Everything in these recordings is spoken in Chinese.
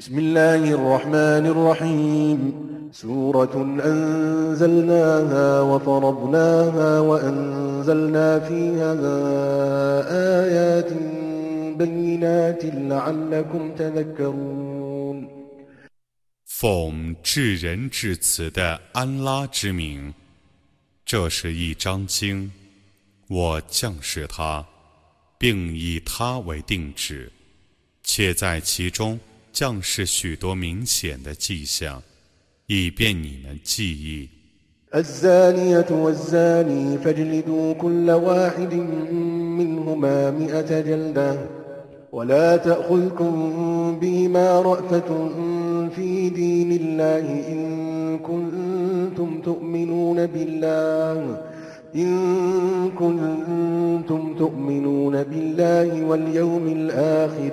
بسم الله الرحمن الرحيم سورة أنزلناها وفرضناها وأنزلنا فيها آيات بينات لعلكم تذكرون 奉至仁至慈的安拉之名，这是一章经，我降示它，并以它为定旨，且在其中。 降示许多明显的迹象，以便你们记忆。الزانية والزاني فاجلدوا كل واحد منهما مئة جلدة ولا تأخذكم بما رأفة في دين الله إن كنتم تؤمنون بالله إن كنتم تؤمنون بالله واليوم الآخر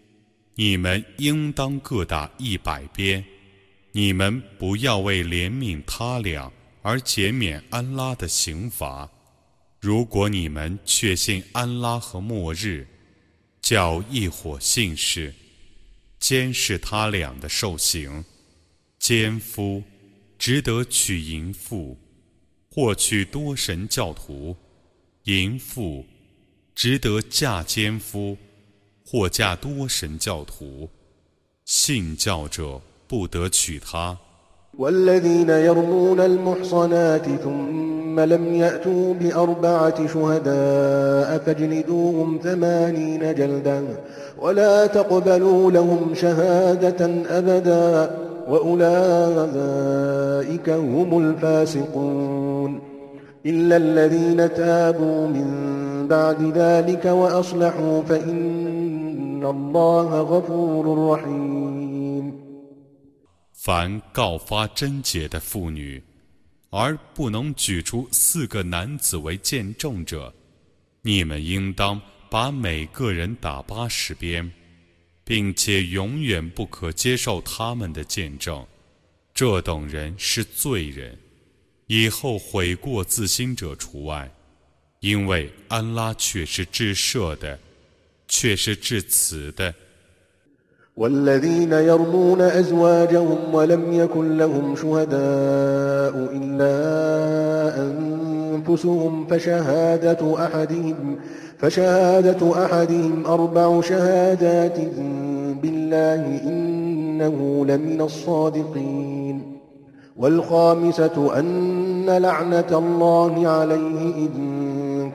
你们应当各打一百鞭，你们不要为怜悯他俩而减免安拉的刑罚。如果你们确信安拉和末日，叫一伙信士监视他俩的受刑。奸夫值得娶淫妇，或娶多神教徒；淫妇值得嫁奸夫。或嫁多神教徒，信教者不得娶她。والذين يرمون المحصنات ثم لم يأتوا بأربعة شهداء فاجلدوهم ثمانين جلدا ولا تقبلوا لهم شهادة أبدا وأولئك هم الفاسقون إلا الذين تابوا من بعد ذلك وأصلحوا فإن 凡告发贞洁的妇女，而不能举出四个男子为见证者，你们应当把每个人打八十鞭，并且永远不可接受他们的见证。这等人是罪人，以后悔过自新者除外，因为安拉却是至赦的。却是至此的。والذين يرمون أزواجهم ولم يكن لهم شهداء إلا أنفسهم فشهادة أحدهم فشهادة أحدهم أربع شهادات بالله إنه لمن الصادقين والخامسة أن لعنة الله عليه إن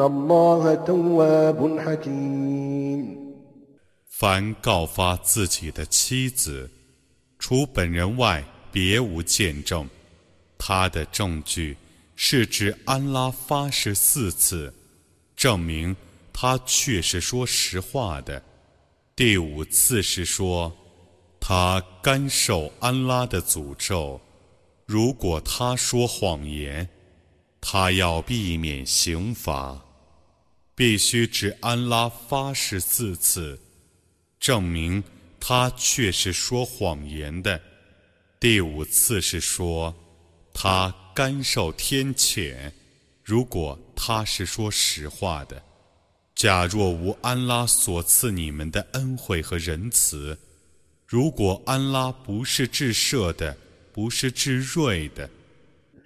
الله تواب حكيم 凡告发自己的妻子，除本人外，别无见证。他的证据是指安拉发誓四次，证明他确是说实话的。第五次是说，他甘受安拉的诅咒。如果他说谎言，他要避免刑罚， 必须指安拉发誓四次。证明他却是说谎言的。第五次是说他甘受天谴。如果他是说实话的，假若无安拉所赐你们的恩惠和仁慈，如果安拉不是至赦的，不是至睿的。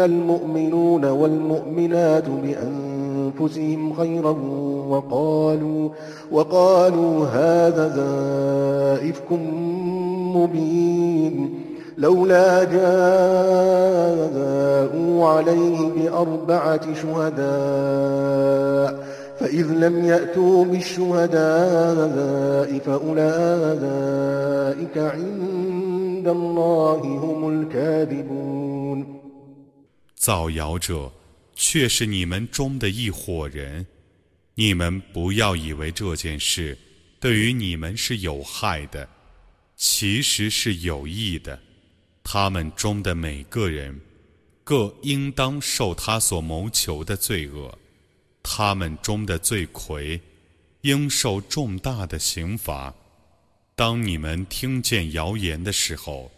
المؤمنون والمؤمنات بأنفسهم خيرا وقالوا وقالوا هذا ذا إفك مبين. لولا جاءوا عليه بأربعة شهداء فإذ لم يأتوا بالشهداء فأولئك عند الله هم الكاذبون. 造谣者却是你们中的一伙人，你们不要以为这件事对于你们是有害的，其实是有益的。他们中的每个人，各应当受他所谋求的罪恶。他们中的罪魁，应受重大的刑罚。当你们听见谣言的时候，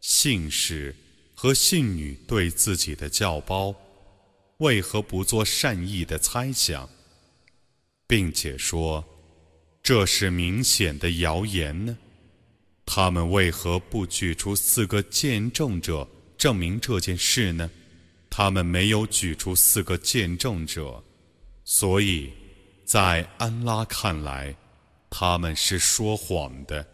信是和信女对自己的教包，为何不做善意的猜想，并且说这是明显的谣言呢？他们为何不举出四个见证者证明这件事呢？他们没有举出四个见证者。所以，在安拉看来，他们是说谎的。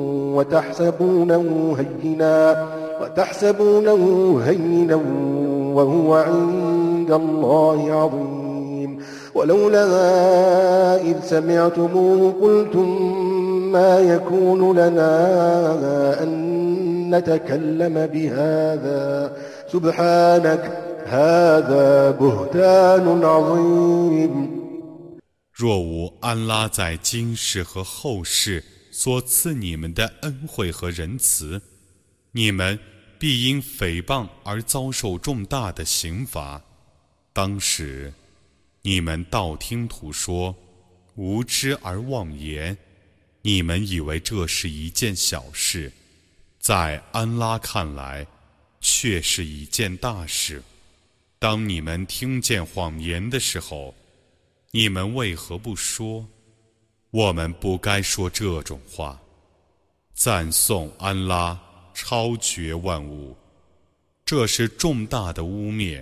وتحسبونه هينا وتحسبونه هينا وهو عند الله عظيم ولولا إذ سمعتموه قلتم ما يكون لنا أن نتكلم بهذا سبحانك 若无安拉在今世和后世 所赐你们的恩惠和仁慈，你们必因诽谤而遭受重大的刑罚。当时，你们道听途说，无知而妄言，你们以为这是一件小事，在安拉看来，却是一件大事。当你们听见谎言的时候，你们为何不说？我们不该说这种话。赞颂安拉，超绝万物，这是重大的污蔑。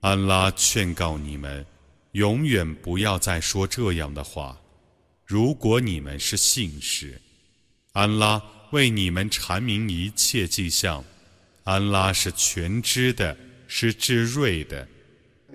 安拉劝告你们，永远不要再说这样的话。如果你们是信使，安拉为你们阐明一切迹象。安拉是全知的，是智睿的。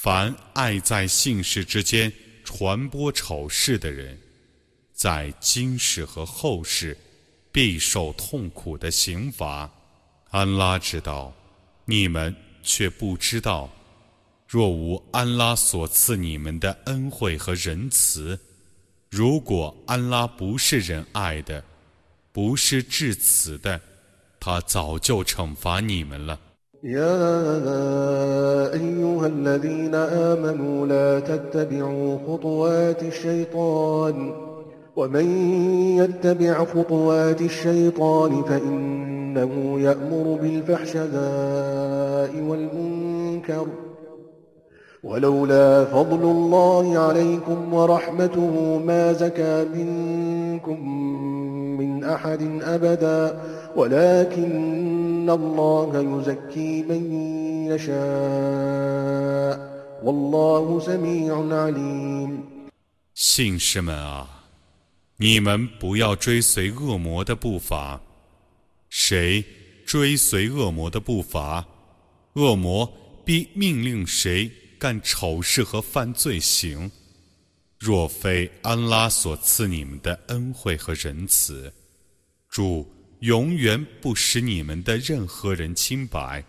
凡爱在姓氏之间传播丑事的人，在今世和后世必受痛苦的刑罚。安拉知道，你们却不知道。若无安拉所赐你们的恩惠和仁慈，如果安拉不是仁爱的，不是至慈的，他早就惩罚你们了。يا أيها الذين آمنوا لا تتبعوا خطوات الشيطان ومن يتبع خطوات الشيطان فإن إنه يأمر بالفحشاء والمنكر. ولولا فضل الله عليكم ورحمته ما زكى منكم من أحد أبدا ولكن الله يزكي من يشاء والله سميع عليم 信士们啊，你们不要追随恶魔的步伐。谁追随恶魔的步伐，恶魔必命令谁干丑事和犯罪行。 若非安拉所赐你们的恩惠和仁慈，主永远不使你们的任何人清白。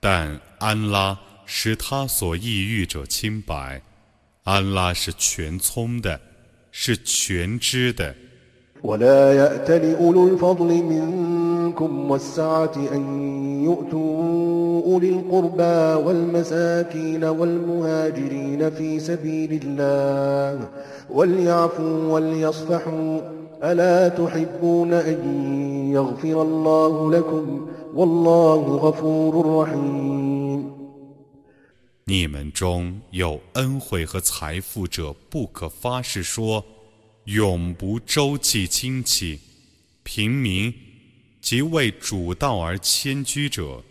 但安拉使他所抑郁者清白。安拉是全聪的，是全知的。ولا يأتل أولو الفضل منكم والسعة أن يؤتوا أولي القربى والمساكين والمهاجرين في سبيل الله وليعفوا وليصفحوا ألا تحبون أن يغفر الله لكم والله غفور رحيم 你们中有恩惠和财富者，不可发誓说， 永不周济亲戚、平民及为主道而迁居者。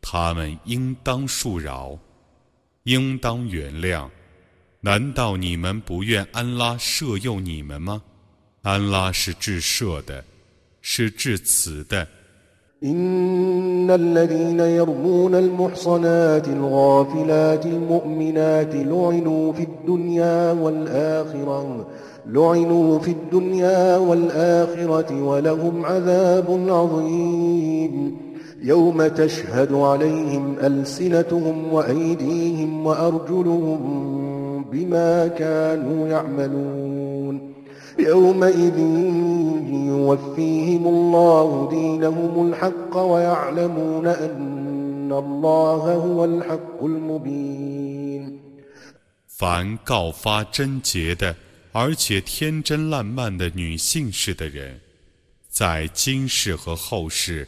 他们应当恕饶，应当原谅。难道你们不愿安拉赦宥你们吗？安拉是至赦的，是至慈的。إن الذين يرمون المحصنات الغافلات المؤمنات لعنوا في الدنيا والآخرة لعنوا في الدنيا والآخرة ولهم عذاب عظيم يوم تشهد عليهم ألسنتهم وأيديهم وأرجلهم بما كانوا يعملون يومئذ يوفيهم الله دينهم الحق ويعلمون أن الله هو الحق المبين 凡告发贞洁的， 而且天真烂漫的女性式的人，在今世和后世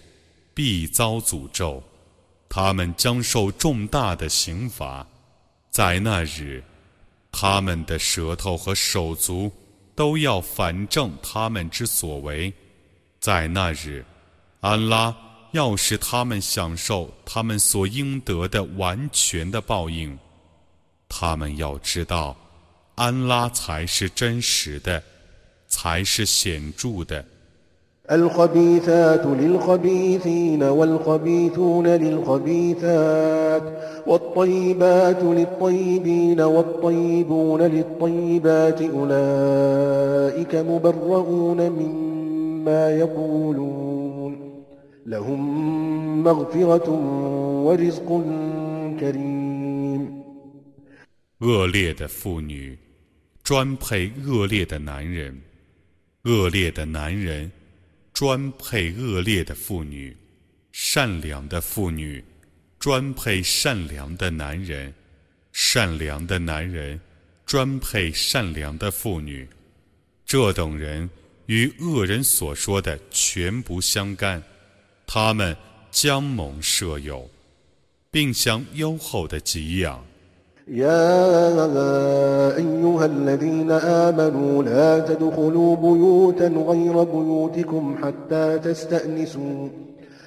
必遭诅咒，他们将受重大的刑罚。在那日，他们的舌头和手足。都要反正他们之所为，在那日，安拉要使他们享受他们所应得的完全的报应。他们要知道，安拉才是真实的，才是显着的。الخبيثات للخبيثين والخبيثون للخبيثات والطيبات للطيبين والطيبون للطيبات أولئك مبرؤون مما يقولون لهم مغفرة ورزق كريم 恶劣的妇女 专配恶劣的男人，恶劣的男人专配恶劣的妇女，善良的妇女专配善良的男人，善良的男人专配善良的妇女。这等人与恶人所说的全不相干，他们将蒙舍友，并享优厚的给养。يا أيها الذين آمنوا لا تدخلوا بيوتا غير بيوتكم حتى تستأنسوا.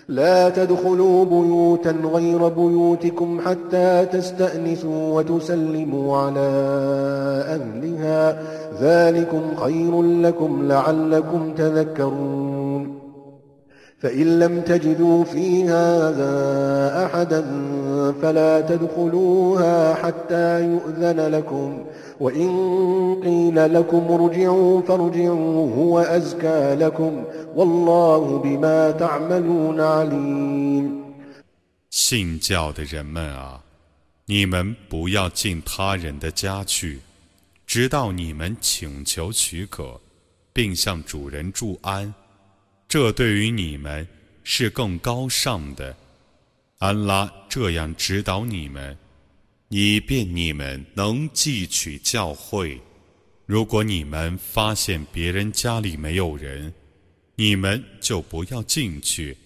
لا تدخلوا بيوتا غير بيوتكم حتى تستأنسوا وتسلموا على أهلها. ذلكم خير لكم لعلكم تذكرون. فإن لم تجدوا فيها أحدا فلا تدخلوها حتى يؤذن لكم وإن قيل لكم ارجعوا فارجعوا هو أزكى لكم والله بما تعملون عليم 信教的人们啊，你们不要进他人的家去，直到你们请求许可，并向主人祝安。 这对于你们是更高尚的。安拉这样指导你们，以便你们能汲取教诲。如果你们发现别人家里没有人，你们就不要进去，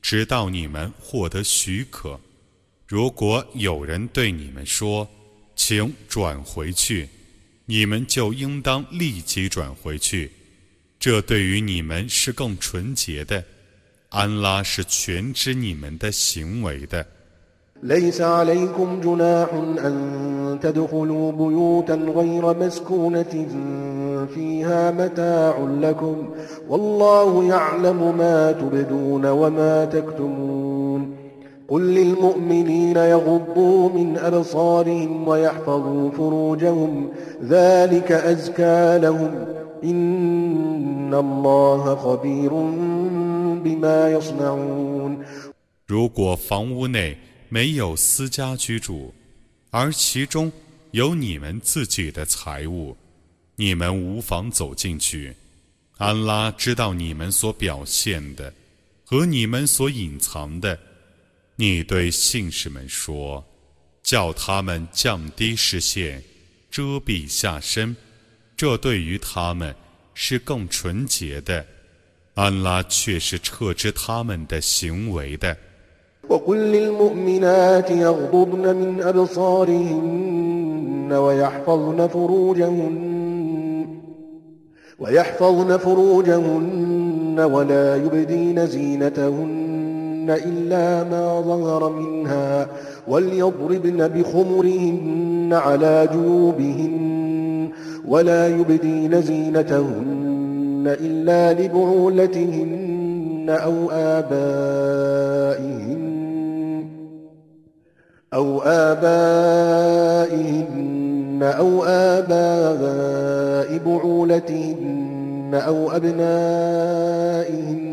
直到你们获得许可。如果有人对你们说：“请转回去”，你们就应当立即转回去。这对于你们是更纯洁的。安拉是全知你们的行为的。ليس عليكم جناح أن تدخلوا بيوتا غير مسكونة فيها متاع لكم والله يعلم ما تبدون وما تكتمون قل للمؤمنين يغضوا من أبصارهم ويحفظوا فروجهم ذلك أزكى لهم إن الله خبير بما يصنعون 如果房屋内没有私家居住，而其中有你们自己的财物，你们无妨走进去。安拉知道你们所表现的和你们所隐藏的。 你对信士们说：“叫他们降低视线，遮蔽下身，这对于他们是更纯洁的。安拉却是撤知他们的行为的。” وقل للمؤمنات يغضضن من أبصارهن ويحفظن فروجهن ويحفظن فروجهن ولا يبدين زينتهن إلا ما ظهر منها وليضربن بخمرهن على جيوبهن ولا يبدين زينتهن إلا لبعولتهن أو آبائهن أو آبائهن أو آباء بعولتهن أو أبنائهن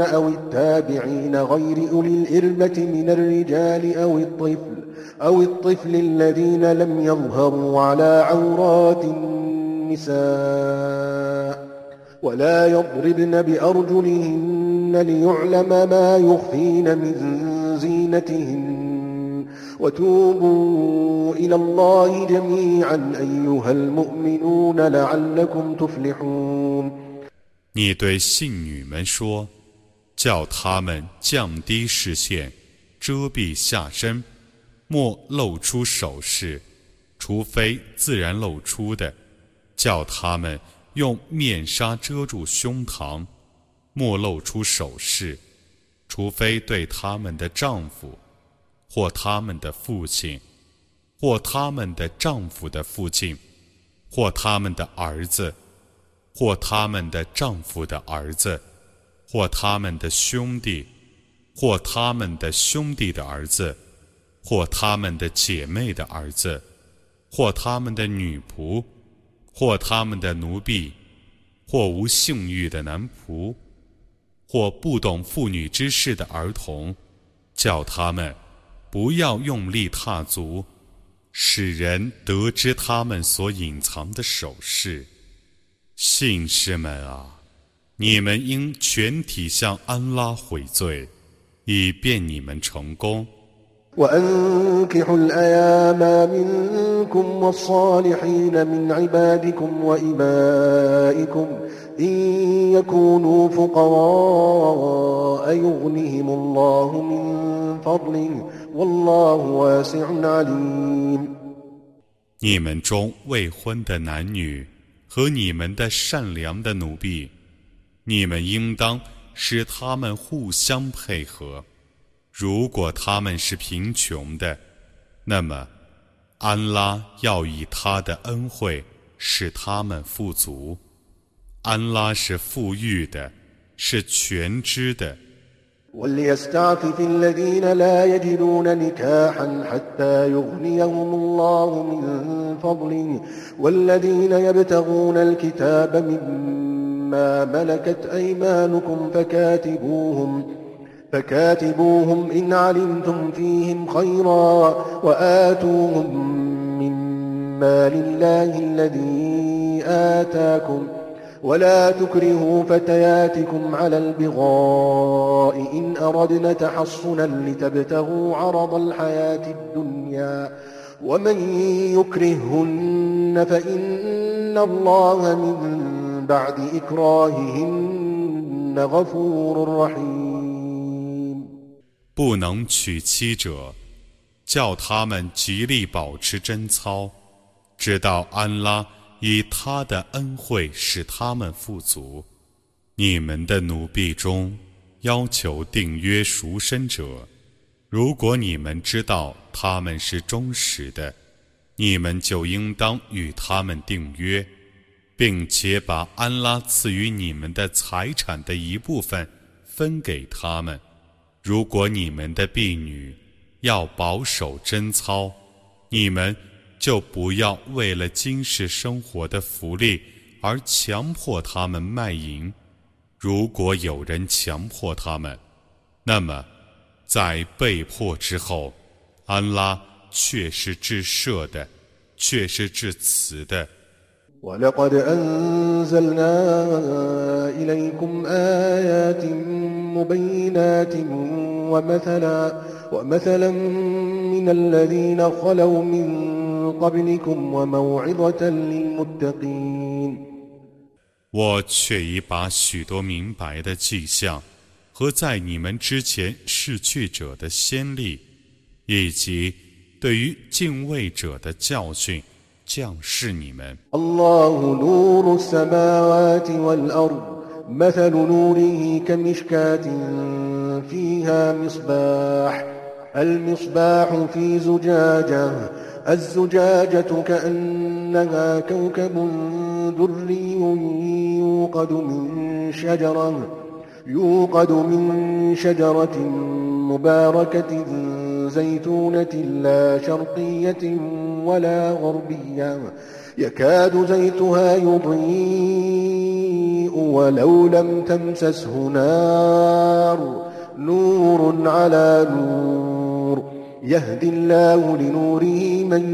أو التابعين غير أولي الإربة من الرجال أو الطفل أو الطفل الذين لم يظهروا على عورات النساء ولا يضربن بأرجلهن ليعلم ما يخفين من زينتهن وتوبوا إلى الله جميعا أيها المؤمنون لعلكم تفلحون 你对信女们说：“ 叫他们降低视线，遮蔽下身，莫露出首饰，除非自然露出的；叫他们用面纱遮住胸膛，莫露出首饰，除非对他们的丈夫。”或他们的父亲，或他们的丈夫的父亲，或他们的儿子，或他们的丈夫的儿子，或他们的兄弟，或他们的兄弟的儿子，或他们的姐妹的儿子，或他们的女仆，或他们的奴婢，或无性欲的男仆，或不懂妇女之事的儿童，叫他们。不要用力踏足，使人得知他们所隐藏的首饰。信士们啊，你们应全体向安拉悔罪，以便你们成功。你们中未婚的男女和你们的善良的奴婢，你们应当使他们互相配合。如果他们是贫穷的，那么安拉要以他的恩惠使他们富足。安拉是富裕的，是全知的。وليستعفف الذين لا يجدون نكاحا حتى يغنيهم الله من فضله والذين يبتغون الكتاب مما ملكت أيمانكم فكاتبوهم فكاتبوهم إن علمتم فيهم خيرا وآتوهم من مال الله الذي آتاكم ولا تكرهوا فتياتكم على البغاء إن أردنا تحصنا لتبتغوا عرض الحياة الدنيا ومن يكرهن فإن الله من بعد إكراههن غفور رحيم 不能娶妻者，叫他们极力保持贞操，直到安拉以他的恩惠使他们富足。你们的奴婢中要求订约赎身者，如果你们知道他们是忠实的，你们就应当与他们订约， 并且把安拉赐予你们的财产的一部分分给他们。如果你们的婢女要保守贞操，你们就不要为了今世生活的福利而强迫他们卖淫。如果有人强迫他们，那么在被迫之后，安拉却是至赦的，却是至慈的。ولقد أنزلنا إليكم آيات مبينات ومثلا, ومثلا من الذين خلوا من قبلكم وموعظة للمتقين 我却已把许多明白的迹象和在你们之前逝去者的先例，以及对于敬畏者的教训 降世你们。الله نور السماوات والأرض مثل نوره كمشكاة فيها مصباح المصباح في زجاجة الزجاجة كأنها كوكب دري يوقد من شجرة يوقد من شجرة مباركة زيتونة لا شرقية ولا غربية يكاد زيتها يضيء ولو لم تمسسه نار نور على نور يهدي الله لنوره من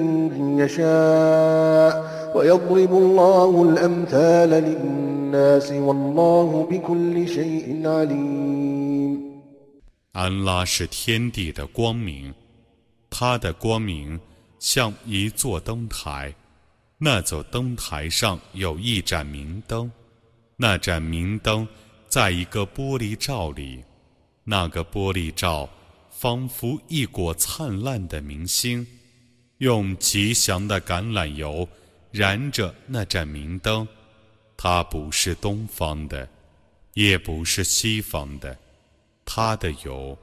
يشاء ويضرب الله الأمثال للناس والله بكل شيء عليم 安拉是天地的光明，他的光明 像一座灯台，那座灯台上有一盏明灯，那盏明灯在一个玻璃罩里，那个玻璃罩仿佛一果灿烂的明星，用吉祥的橄榄油燃着那盏明灯，它不是东方的，也不是西方的。它的油，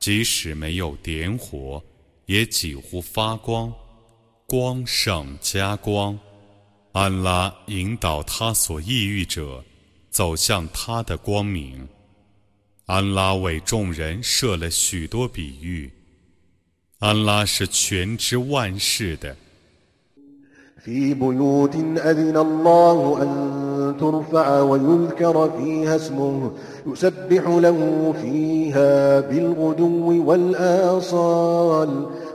即使没有点火，也几乎发光，光上加光。安拉引导他所抑郁者走向他的光明。安拉为众人设了许多比喻。安拉是全知万事的。في بيوت أذن الله أن ترفع ويذكر فيها اسمه يسبح له فيها بالغدو والآصال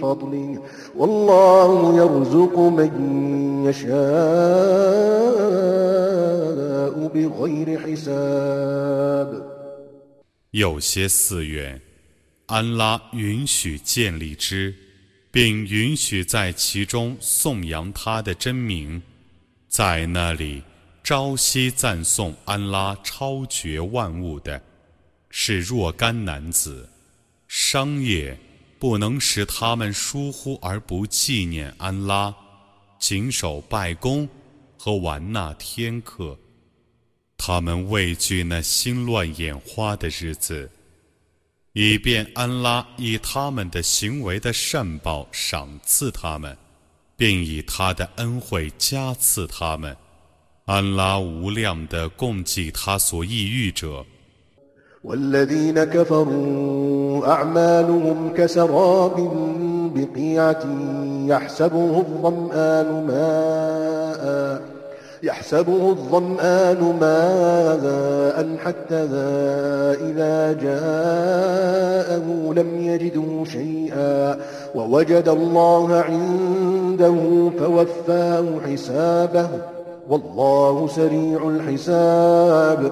فضله والله يرزق من يشاء بغير حساب 有些寺院，安拉允许建立之。并允许在其中颂扬他的真名，在那里朝夕赞颂安拉超绝万物的，是若干男子。商业 不能使他们疏忽而不纪念安拉，谨守拜功和玩纳天课。他们畏惧那心乱眼花的日子，以便安拉以他们的行为的善报赏赐他们，并以他的恩惠加赐他们。安拉无量的供给他所抑郁者。والذين كفروا أعمالهم كسراب بقيعة يحسبه الظمآن ماء يحسبه الظمآن ماء حتى إذا جاءه لم يجده شيئا ووجد الله عنده فوفاه حسابه والله سريع الحساب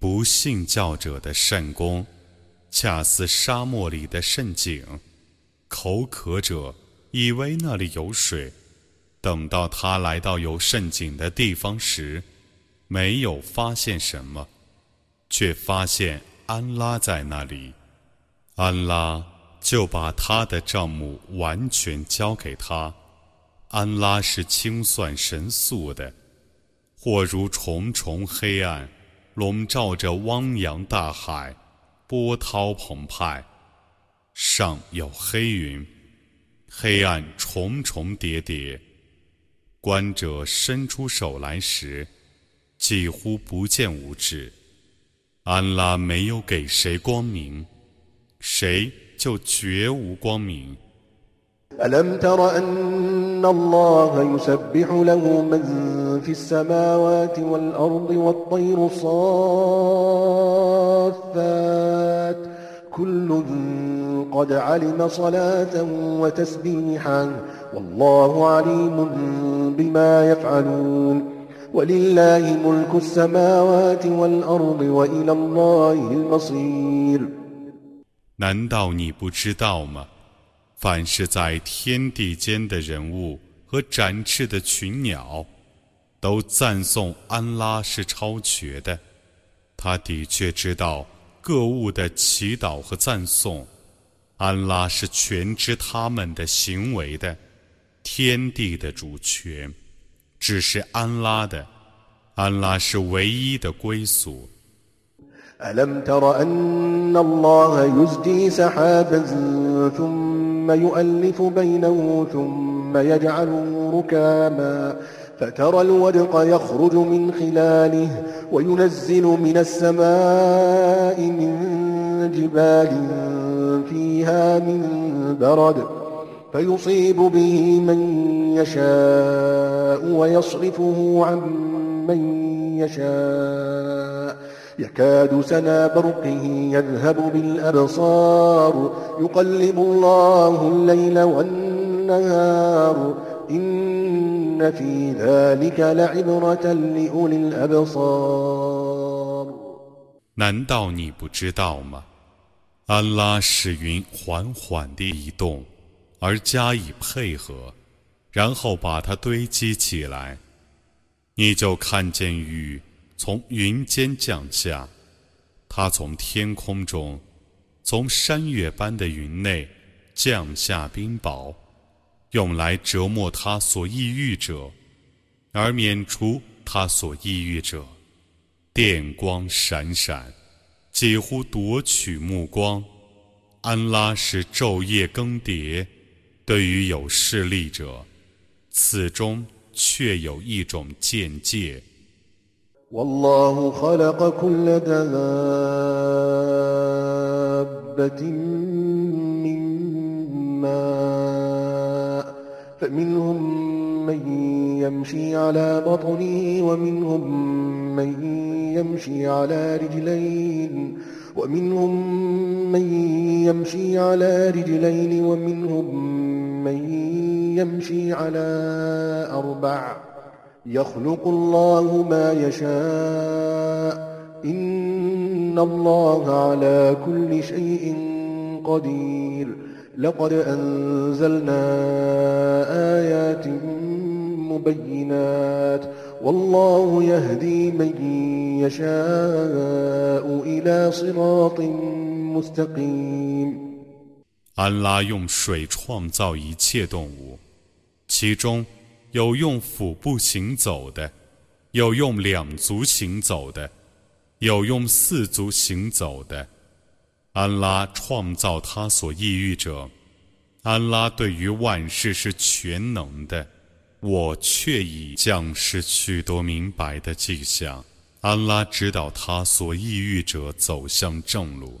不信教者的圣功，恰似沙漠里的圣井。口渴者以为那里有水，等到他来到有圣井的地方时，没有发现什么，却发现安拉在那里。安拉就把他的账目完全交给他。安拉是清算神速的，或如重重黑暗。笼罩着汪洋大海，波涛澎湃，上有黑云，黑暗重重叠叠。观者伸出手来时，几乎不见五指。安拉没有给谁光明，谁就绝无光明。ألم تر أن الله يسبح له من في السماوات والأرض والطير صافات كل قد علم صلاة وتسبيحا والله عليم بما يفعلون ولله ملك السماوات والأرض وإلى الله المصير 难道你不知道吗？ 凡是在天地间的人物和展翅的群鸟，都赞颂安拉是超绝的。他的确知道各物的祈祷和赞颂。安拉是全知他们的行为的，天地的主权只是安拉的。安拉是唯一的归宿。ثم يؤلف بينه ثم يجعله ركاما فترى الودق يخرج من خلاله وينزل من السماء من جبال فيها من برد فيصيب به من يشاء ويصرفه عن من يشاء يكاد سنا برقه يذهب بالأبصار يقلب الله الليل والنهار إن في ذلك لعبرة لأولي الأبصار 难道你不知道吗？安拉使云缓缓地移动，而加以配合，然后把它堆积起来，你就看见雨 从云间降下，他从天空中，从山岳般的云内降下冰雹，用来折磨他所抑郁者，而免除他所抑郁者。电光闪闪，几乎夺取目光。安拉是昼夜更迭，对于有势力者，此中却有一种见解。والله خلق كل دابة من ماء فمنهم من يمشي على بطنه ومنهم من يمشي على رجلين ومنهم من يمشي على رجلين ومنهم من يمشي على أربع يخلق الله ما يشاء إن إن الله على كل شيء قدير لقد أنزلنا آيات مبينات والله يهدي من يشاء إلى صراط مستقيم 安拉用水创造一切动物，其中 有用腹部行走的，有用两足行走的，有用四足行走的。安拉创造他所抑郁者，安拉对于万事是全能的。我却已降示许多明白的迹象，安拉指导他所抑郁者走向正路。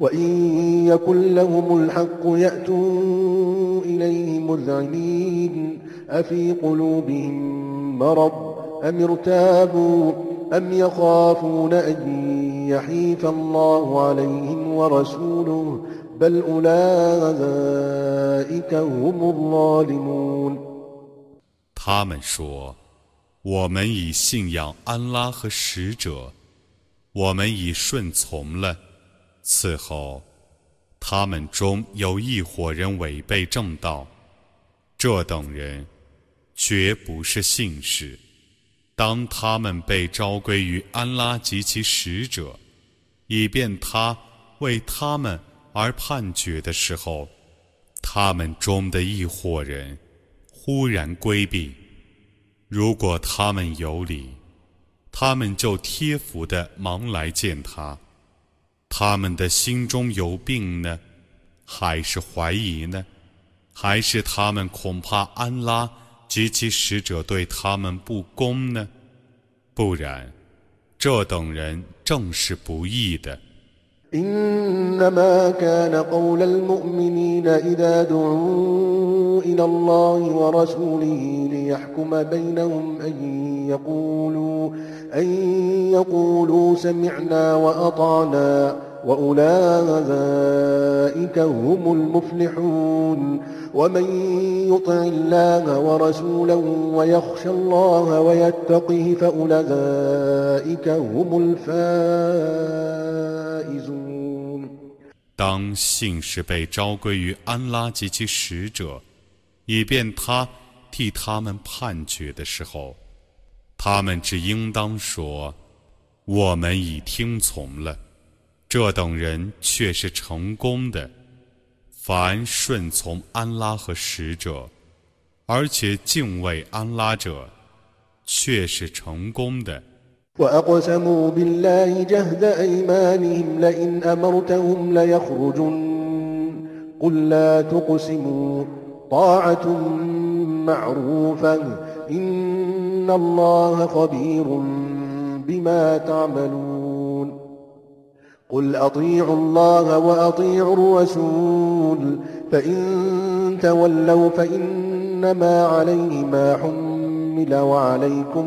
وإن يكن لهم الحق يأتوا إليه مذعنين أفي قلوبهم مرض أم ارتابوا أم يخافون أن يحيف الله عليهم ورسوله بل أولئك هم الظالمون 他们说：“我们已信仰安拉和使者，我们已顺从了。” 此后，他们中有一伙人违背正道，这等人绝不是信士。当他们被召归于安拉及其使者，以便他为他们而判决的时候，他们中的一伙人忽然规避。如果他们有理，他们就贴服的忙来见他。他们的心中有病呢，还是怀疑呢？还是他们恐怕安拉及其使者对他们不公呢？不然，这等人正是不义的。إنما كان قول المؤمنين إذا دعوا إلى الله ورسوله ليحكم بينهم أن يقولوا أن يقولوا سمعنا وأطعنا وأولئك هم المفلحون ومن يطع الله ورسوله ويخشى الله ويتقه فأولئك هم الفائزون 当信是被召归于安拉及其使者，以便他替他们判决的时候，他们只应当说：“我们已听从了。” 这等人却是成功的。凡顺从安拉和使者，而且敬畏安拉者，却是成功的。إن الله خبير بما تعملون قل أطيعوا الله وأطيعوا الرسول فإن تولوا فإنما عليه ما حمل وعليكم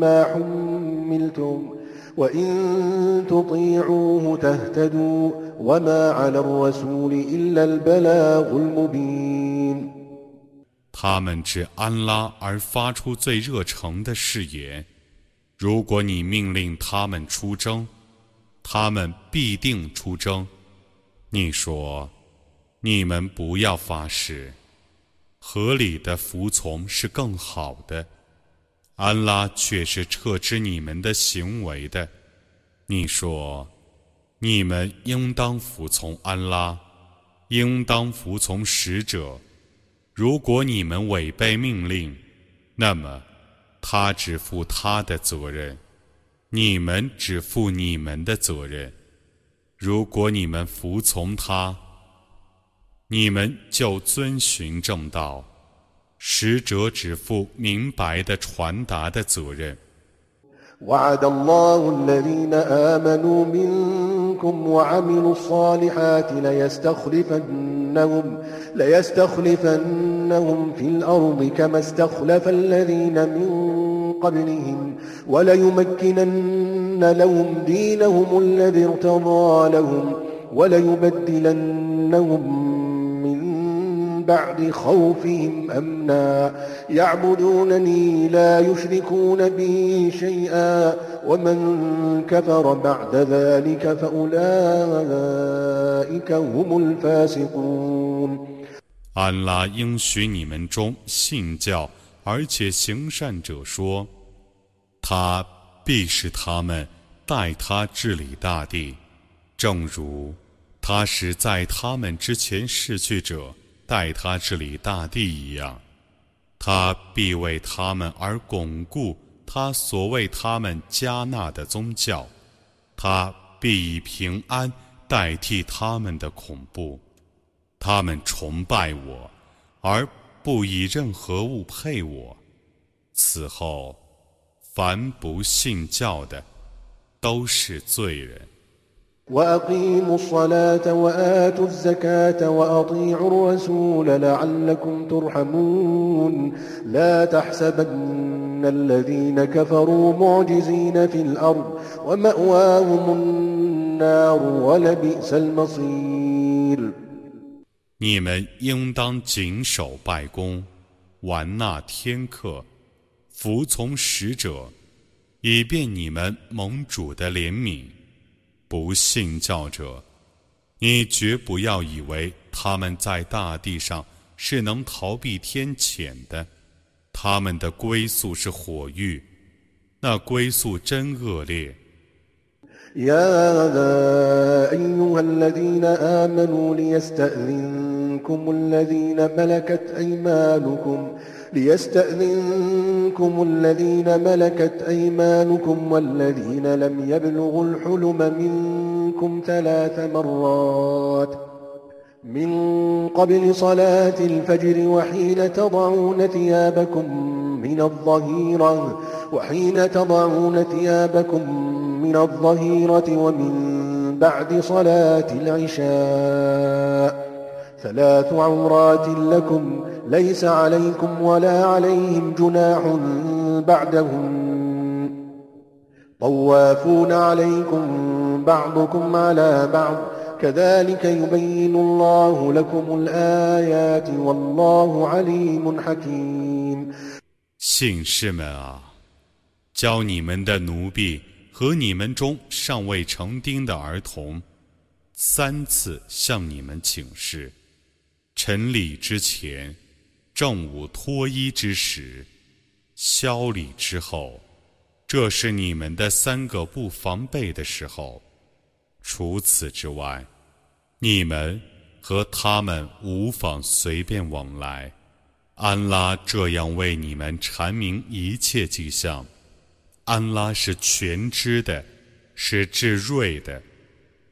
ما حملتم وإن تطيعوه تهتدوا وما على الرسول إلا البلاغ المبين 他们指安拉而发出最热诚的誓言。如果你命令他们出征， 他们必定出征。你说，你们不要发誓，合理的服从是更好的。安拉却是撤知你们的行为的。你说，你们应当服从安拉，应当服从使者。如果你们违背命令，那么他只负他的责任，你们只负你们的责任。如果你们服从他，你们就遵循正道，使者只负明白的传达的责任。 منكم وعملوا الصالحات ليستخلفنهم ليستخلفنهم في الأرض كما استخلف الذين من قبلهم وليمكنن لهم دينهم الذي ارتضى لهم وليبدلنهم بعد خوفهم أمنا يعبدونني لا يشركون بي شيئا ومن كفر بعد ذلك فأولئك هم الفاسقون 安拉应许你们中信教 而且行善者说：“他必使他们代他治理大地，正如他使在他们之前逝去者。”待他治理大地一样，他必为他们而巩固他所谓他们加纳的宗教，他必以平安代替他们的恐怖。他们崇拜我，而不以任何物配我。此后，凡不信教的，都是罪人。وأقيموا الصلاة وآتوا الزكاة وأطيعوا الرسول لعلكم ترحمون لا تحسبن الذين كفروا معجزين في الأرض ومأواهم النار ولبئس المصير 你们应当谨守拜功，完纳天课，服从使者，以便你们盟主的怜悯。不信教者，你绝不要以为他们在大地上是能逃避天谴的，他们的归宿是火狱，那归宿真恶劣。ليستأذنكم الذين ملكت أيمانكم والذين لم يبلغوا الحلم منكم ثلاث مرات. من قبل صلاة الفجر وحين تضعون ثيابكم من الظهيرة وحين تضعون ثيابكم من الظهيرة ومن بعد صلاة العشاء ثلاث عورات لكم ليس عليكم ولا عليهم جناح بعدهم طوافون عليكم بعضكم على بعض كذلك يبين الله لكم الآيات والله عليم حكيم 信士们啊，教你们的奴婢 和你们中尚未成丁的儿童，三次向你们请示。晨礼之前，正午脱衣之时，宵礼之后，这是你们的三个不防备的时候。除此之外，你们和他们无妨随便往来。安拉这样为你们阐明一切迹象。安拉是全知的，是至睿的。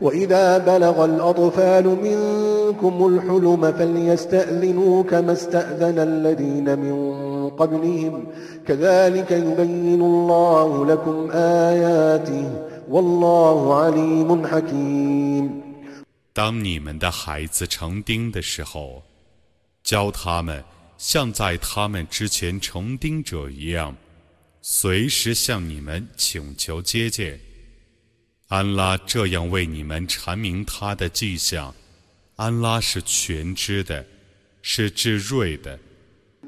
وإذا بلغ الأطفال منكم الحلم فليستأذنوا كما استأذن الذين من قبلهم كذلك يبين الله لكم آياته والله عليم حكيم 当你们的孩子成丁的时候，教他们像在他们之前成丁者一样， 随时向你们请求接见。安拉这样为你们阐明他的迹象，安拉是全知的，是至睿的。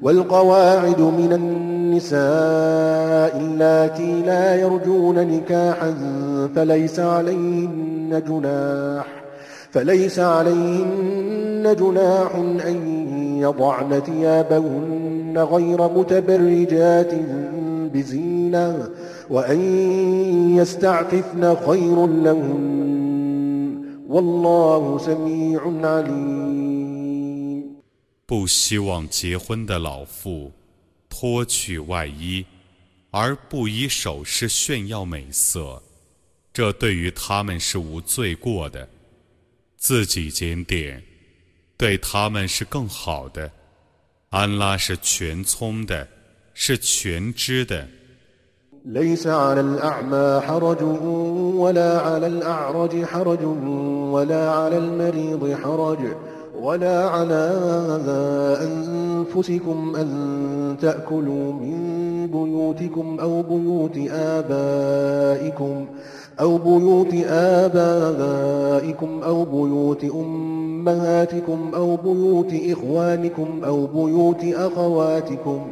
والقواعد من النساء اللاتي لا يرجون نكاحا فليس عليهن جناح فليس عليهن جناح أن يضعن ثيابهن غير متبرجات بزينة 不希望结婚的老妇脱去外衣，而不以首饰炫耀美色，这对于他们是无罪过的。自己检点，对他们是更好的。安拉是全聪的， 是全知的。 ليس على الأعمى حرج ولا على الأعرج حرج ولا على المريض حرج ولا على أنفسكم أن تأكلوا من بيوتكم أو بيوت آبائكم أو بيوت آبائكم أو بيوت أمهاتكم أو بيوت إخوانكم أو بيوت أخواتكم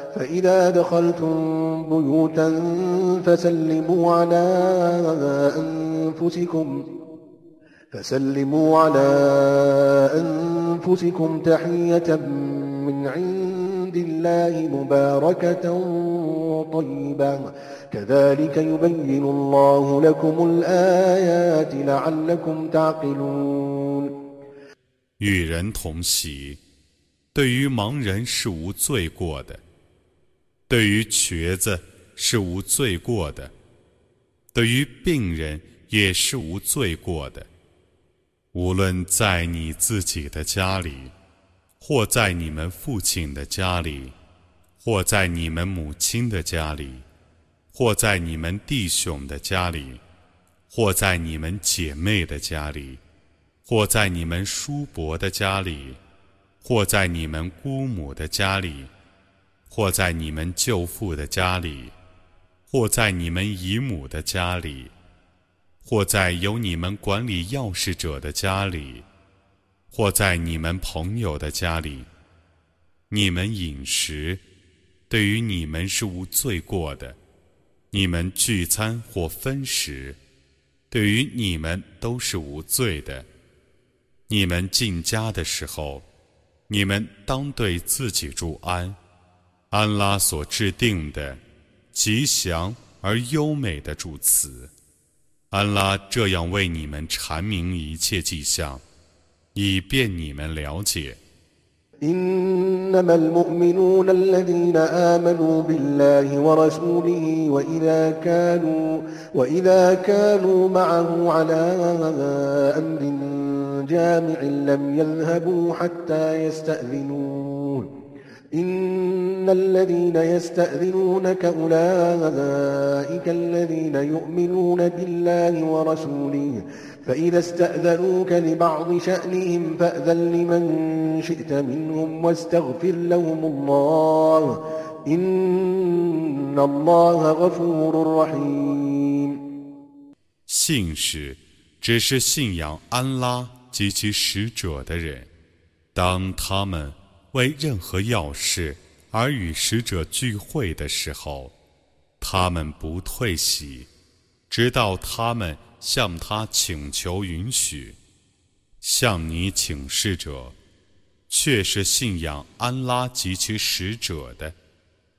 فإذا دخلتم بيوتا فسلموا على أنفسكم فسلموا على أنفسكم تحية من عند الله مباركة طيبة كذلك يبين الله لكم الآيات لعلكم تعقلون 与人同喜，对于盲人是无罪过的。 对于瘸子是无罪过的，对于病人也是无罪过的。无论在你自己的家里，或在你们父亲的家里，或在你们母亲的家里，或在你们弟兄的家里，或在你们姐妹的家里，或在你们叔伯的家里，或在你们姑母的家里。或在你们舅父的家里，或在你们姨母的家里，或在有你们管理钥匙者的家里，或在你们朋友的家里，你们饮食，对于你们是无罪过的；你们聚餐或分食，对于你们都是无罪的。你们进家的时候，你们当对自己祝安。安拉所制定的吉祥而优美的祝词，安拉这样为你们阐明一切迹象，以便你们了解。إن الذين يستأذنونك أولئك الذين يؤمنون بالله ورسوله فإذا استأذنوك لبعض شأنهم فأذن لمن شئت منهم واستغفر لهم الله إن الله غفور رحيم 信使只是信仰安拉及其使者的人，当他们 为任何要事而与使者聚会的时候，他们不退席，直到他们向他请求允许。向你请示者，却是信仰安拉及其使者的。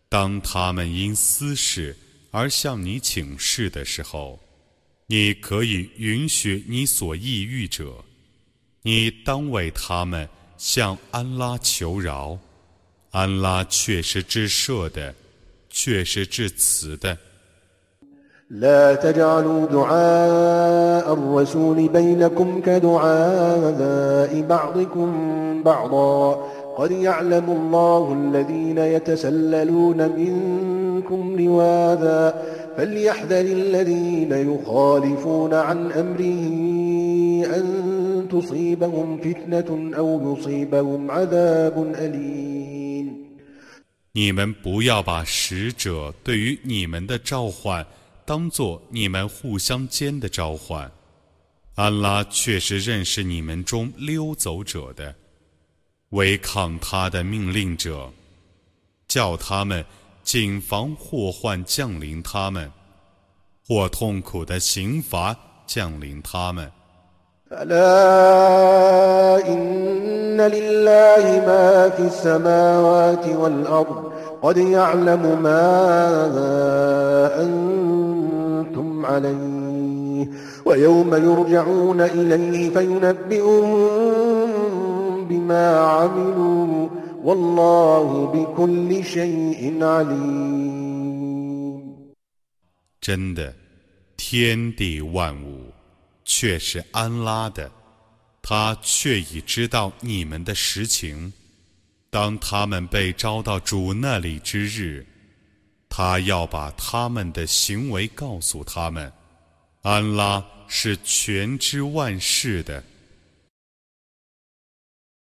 当他们因私事而向你请示的时候，你可以允许你所抑郁者，你当为他们。向安拉求饶，安拉却是至赦的，却是至慈的。لا تجعلوا دعاء الرسول بينكم كدعاء بعضكم بعضا قد يعلم الله الذين يتسللون منكم لواذا فليحذر الذين يخالفون عن أمره أن 你们不要把使者对于你们的召唤当做你们互相间的召唤。安拉却是认识你们中溜走者的，违抗他的命令者，叫他们谨防祸患降临他们，或痛苦的刑罚降临他们。ألا إن لله ما في السماوات والأرض قد يعلم ما أنتم عليه ويوم يرجعون إليه فينبئهم بما عملوا والله بكل شيء عليم 真的，天地万物 却是安拉的，他却已知道你们的实情。当他们被招到主那里之日，他要把他们的行为告诉他们。安拉是全知万事的。